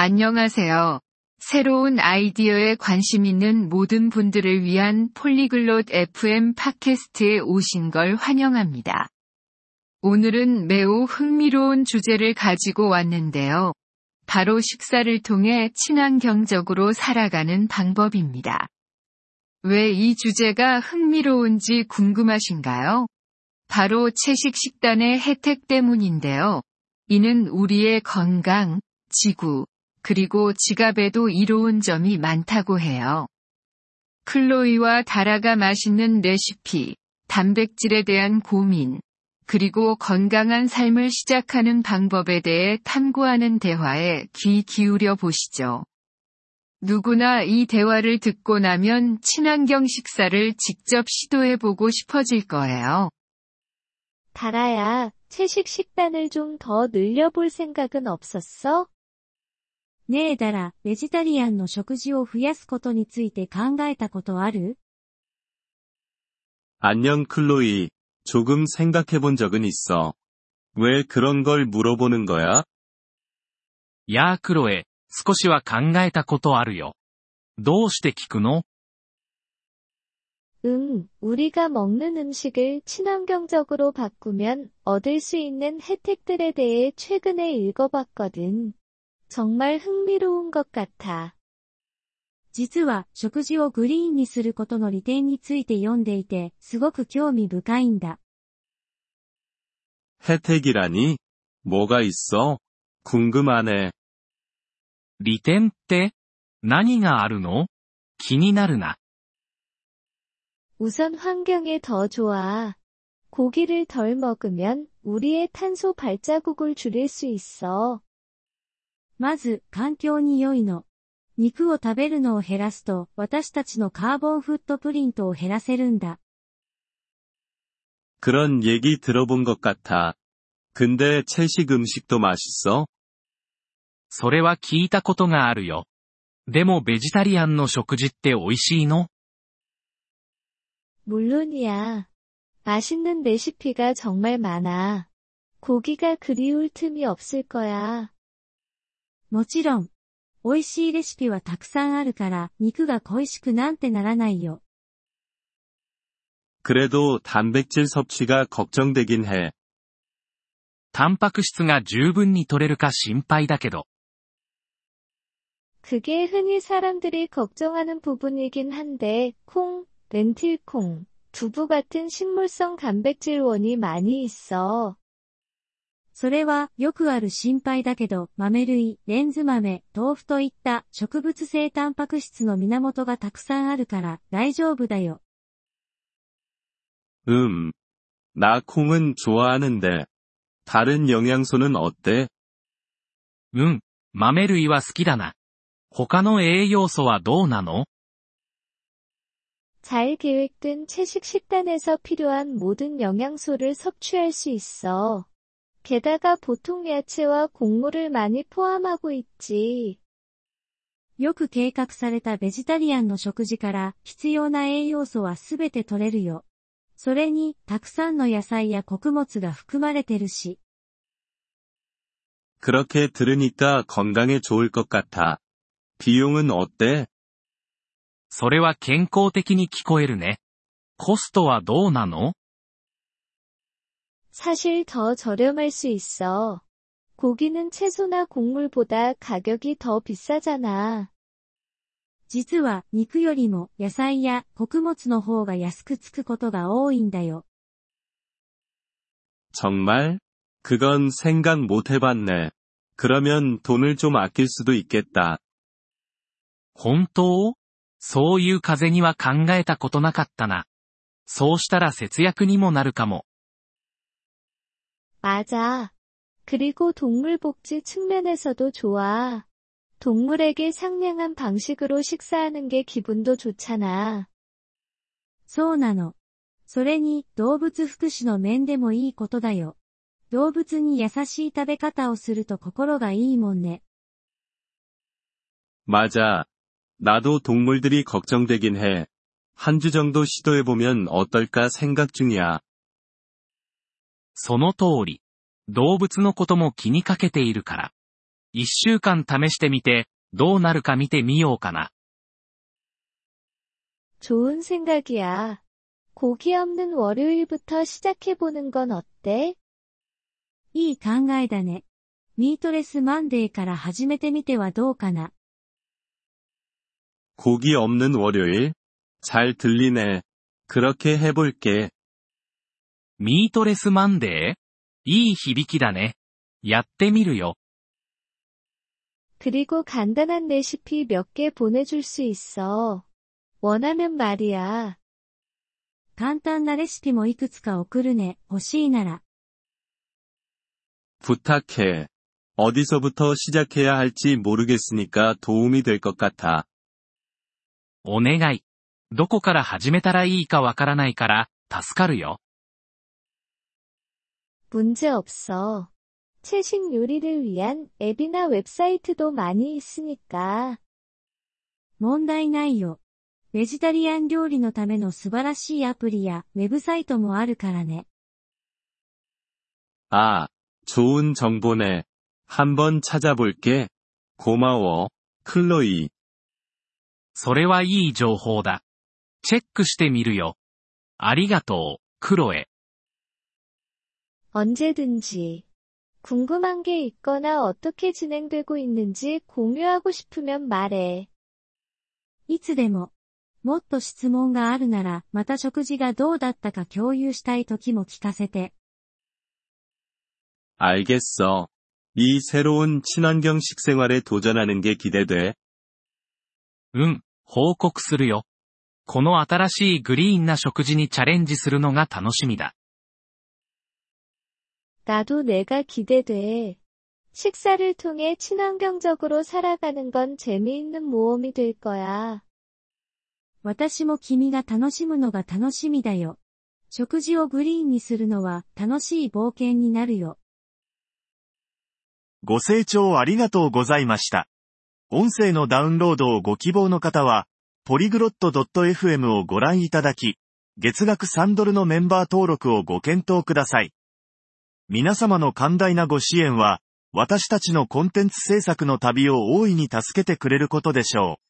안녕하세요. 새로운 아이디어에 관심 있는 모든 분들을 위한 폴리글롯 FM 팟캐스트에 오신 걸 환영합니다. 오늘은 매우 흥미로운 주제를 가지고 왔는데요. 바로 식사를 통해 친환경적으로 살아가는 방법입니다. 왜 이 주제가 흥미로운지 궁금하신가요? 바로 채식 식단의 혜택 때문인데요. 이는 우리의 건강, 지구, 그리고 지갑에도 이로운 점이 많다고 해요. 클로이와 다라가 맛있는 레시피, 단백질에 대한 고민, 그리고 건강한 삶을 시작하는 방법에 대해 탐구하는 대화에 귀 기울여 보시죠. 누구나 이 대화를 듣고 나면 친환경 식사를 직접 시도해 보고 싶어질 거예요. 다라야, 채식 식단을 좀 더 늘려볼 생각은 없었어? ねえだら、ベジタリアンの食事を増やすことについて考えたことある 안녕 클로이. 조금 생각해 본 적은 있어. 왜 그런 걸 물어보는 거야? やあクロエ、少しは考えたことあるよ。どうして聞くの 응, 우리가 먹는 음식을 친환경적으로 바꾸면 얻을 수 있는 혜택들에 대해 최근에 읽어봤거든. 정말 흥미로운 것 같아. 実は、食事をグリーンにすることの利点について読んでいて、すごく興味深いんだ。 혜택이라니? 뭐가 있어? 궁금하네. 利点って何があるの気になるな。 우선 환경에 더 좋아. 고기를 덜 먹으면 우리의 탄소 발자국을 줄일 수 있어. まず、環境に良いの。肉を食べるのを減らすと、私たちのカーボンフットプリントを減らせるんだ。 그런 얘기 들어본 것 같아. 근데 채식 음식도 맛있어? それは聞いたことがあるよ。でもベジタリアンの食事って美味しいの 물론이야. 맛있는 레시피가 정말 많아. 고기가 그리울 틈이 없을 거야. もちろん。美味しいレシピはたくさんあるから、肉が恋しくなんてならないよ。 그래도 단백질 섭취가 걱정되긴 해. タンパク質が十分に取れるか心配だけど。 그게 흔히 사람들이 걱정하는 부분이긴 한데, 콩, 렌틸콩, 두부 같은 식물성 단백질원이 많이 있어. それは、よくある心配だけど、豆類、レンズ豆、豆腐といった植物性タンパク質の源がたくさんあるから、大丈夫だよ。 음. 나 콩은 좋아하는데. 다른 영양소는 어때? うん、豆類は好きだな。他の栄養素はどうなの 잘 계획된 채식 식단에서 필요한 모든 영양소를 섭취할 수 있어. 게다가 보통 야채와 곡물을 많이 포함하고 있지. よく計画されたベジタリアンの食事から必要な栄養素はすべて取れるよ。それに、たくさんの野菜や穀物が含まれてるし。 그렇게 들으니까 건강에 좋을 것 같아. 비용은 어때? それは健康的に聞こえるね。コストはどうなの 사실 더 저렴할 수 있어. 고기는 채소나 곡물보다 가격이 더 비싸잖아. 実は、肉よりも野菜や穀物の方が安くつくことが多いんだよ。 정말? 그건 생각 못 해봤네. 그러면 돈을 좀 아낄 수도 있겠다. 本当そういう風には考えたことなかったな。そうしたら節約にもなるかも。 맞아. 그리고 동물 복지 측면에서도 좋아. 동물에게 상냥한 방식으로 식사하는 게 기분도 좋잖아. そうなの。それに、動物福祉の面でもいいことだよ。動物に優しい食べ方をすると心がいいもんね。 맞아. 나도 동물들이 걱정되긴 해. 한 주 정도 시도해보면 어떨까 생각 중이야. その通り。動物のことも気にかけているから。 一週間試してみて、どうなるか見てみようかな。 좋은 생각이야. 고기 없는 월요일부터 시작해보는 건 어때? いい考えだね。ミートレスマンデーから始めてみてはどうかな。 고기 없는 월요일? 잘 들리네. 그렇게 해볼게. ミートレスマンデーいい響きだね。やってみるよ。 그리고 간단한 레시피 몇 개 보내줄 수 있어. 원하면 말이야. 簡単なレシピもいくつか送るね、欲しいなら。 부탁해. 어디서부터 시작해야 할지 모르겠으니까 도움이 될 것 같아. お願い。どこから始めたらいいかわからないから、助かるよ。 문제 없어. 채식 요리를 위한 앱이나 웹사이트도 많이 있으니까. 問題ないよ。ベジタリアン料理のための素晴らしいアプリやウェブサイトもあるからね。 아, 좋은 정보네. 한번 찾아볼게. 고마워, 클로이. それはいい情報だ。チェックしてみるよ。ありがとう、クロエ。 언제든지. 궁금한 게 있거나 어떻게 진행되고 있는지 공유하고 싶으면 말해. いつでも。もっと質問があるなら、また食事がどうだったか共有したい時も聞かせて。 알겠어. 이 새로운 친환경 식생활에 도전하는 게 기대돼. うん、報告するよ。この新しいグリーンな食事にチャレンジするのが楽しみだ。 나도 내가 기대돼. 식사를 통해 친환경적으로 살아가는 건 재미있는 모험이 될 거야. 私も君が楽しむのが楽しみだよ。食事をグリーンにするのは楽しい冒険になるよ。ご清聴ありがとうございました。音声のダウンロードをご希望の方は、ポリグロット .fm をご覧いただき、月額3ドルのメンバー登録をご検討ください。 皆様の寛大なご支援は、私たちのコンテンツ制作の旅を大いに助けてくれることでしょう。